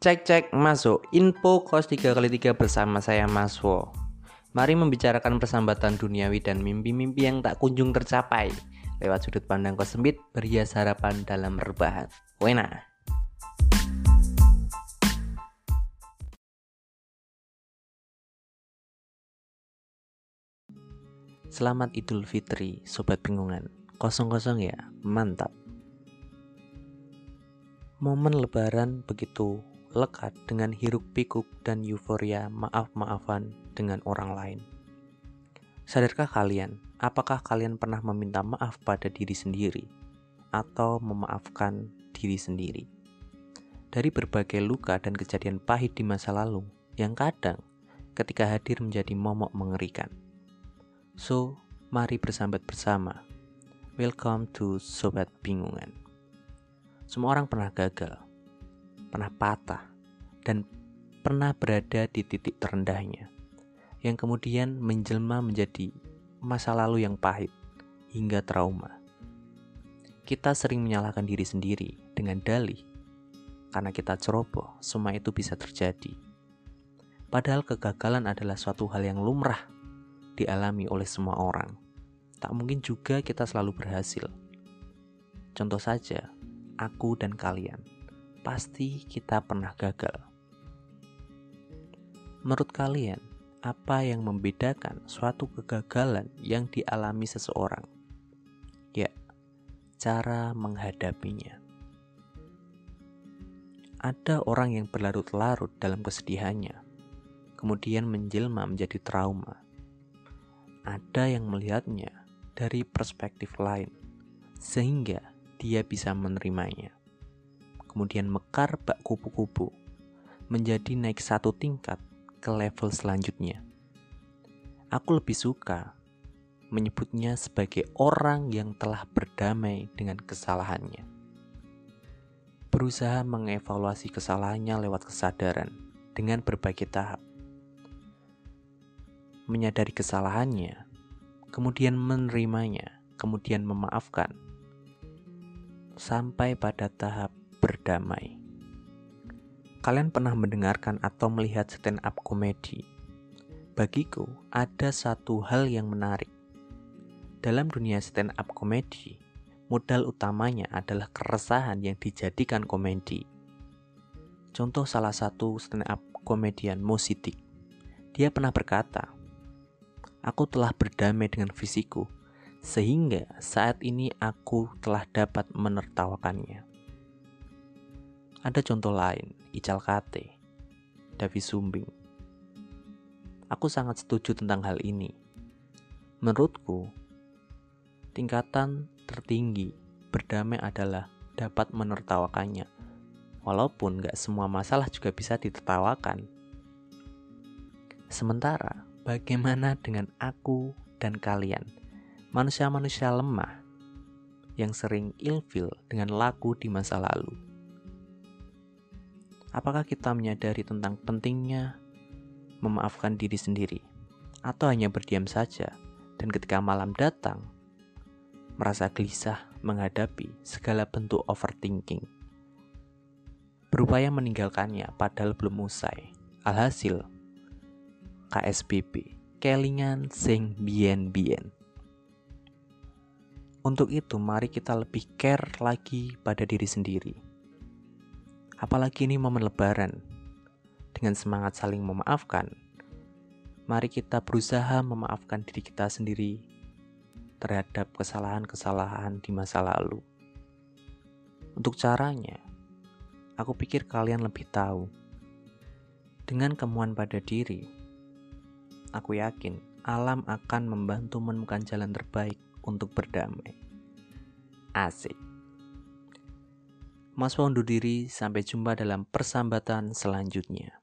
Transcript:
Cek cek masuk info kos 3 kali 3 bersama saya Maswo. Mari membicarakan persambatan duniawi dan mimpi-mimpi yang tak kunjung tercapai lewat sudut pandang kos sempit berhias harapan dalam rebahan. Wena. Selamat Idul Fitri, sobat bingungan. Kosong-kosong ya, mantap. Momen lebaran begitu lekat dengan hiruk pikuk dan euforia maaf-maafan dengan orang lain. Sadarkah kalian, apakah kalian pernah meminta maaf pada diri sendiri atau memaafkan diri sendiri? Dari berbagai luka dan kejadian pahit di masa lalu yang kadang ketika hadir menjadi momok mengerikan. So, mari bersambat bersama. Welcome to Sobat Bingungan. Semua orang pernah gagal, pernah patah, dan pernah berada di titik terendahnya, yang kemudian menjelma menjadi masa lalu yang pahit hingga trauma. Kita sering menyalahkan diri sendiri dengan dalih, karena kita ceroboh, semua itu bisa terjadi. Padahal kegagalan adalah suatu hal yang lumrah dialami oleh semua orang. Tak mungkin juga kita selalu berhasil. Contoh saja, aku dan kalian pasti kita pernah gagal. Menurut kalian, apa yang membedakan suatu kegagalan yang dialami seseorang? Ya, cara menghadapinya. Ada orang yang berlarut-larut dalam kesedihannya, kemudian menjelma menjadi trauma. Ada yang melihatnya dari perspektif lain, sehingga dia bisa menerimanya kemudian mekar bak kupu-kupu, menjadi naik satu tingkat ke level selanjutnya. Aku lebih suka menyebutnya sebagai orang yang telah berdamai dengan kesalahannya. Berusaha mengevaluasi kesalahannya lewat kesadaran dengan berbagai tahap. Menyadari kesalahannya, kemudian menerimanya, kemudian memaafkan, sampai pada tahap berdamai. Kalian pernah mendengarkan atau melihat stand up komedi? Bagiku, ada satu hal yang menarik. Dalam dunia stand up komedi, modal utamanya adalah keresahan yang dijadikan komedi. Contoh salah satu stand up komedian Mosidik. Dia pernah berkata, Aku telah berdamai dengan fisikku, sehingga saat ini aku telah dapat menertawakannya. Ada contoh lain, Ical Kate, Davi Sumbing. Aku sangat setuju tentang hal ini. Menurutku, tingkatan tertinggi berdamai adalah dapat menertawakannya. Walaupun gak semua masalah juga bisa ditertawakan. Sementara, bagaimana dengan aku dan kalian? Manusia-manusia lemah yang sering ilfil dengan laku di masa lalu Apakah kita menyadari tentang pentingnya memaafkan diri sendiri, atau hanya berdiam saja dan ketika malam datang merasa gelisah menghadapi segala bentuk overthinking? Berupaya meninggalkannya padahal belum usai. Alhasil, KSBB, kelingan sing bien-bien. Untuk itu, mari kita lebih care lagi pada diri sendiri Apalagi ini momen lebaran. Dengan semangat saling memaafkan, mari kita berusaha memaafkan diri kita sendiri terhadap kesalahan-kesalahan di masa lalu. Untuk caranya, aku pikir kalian lebih tahu. Dengan kemuan pada diri, aku yakin alam akan membantu menemukan jalan terbaik untuk berdamai. Asik. Mas undur diri, sampai jumpa dalam persambatan selanjutnya.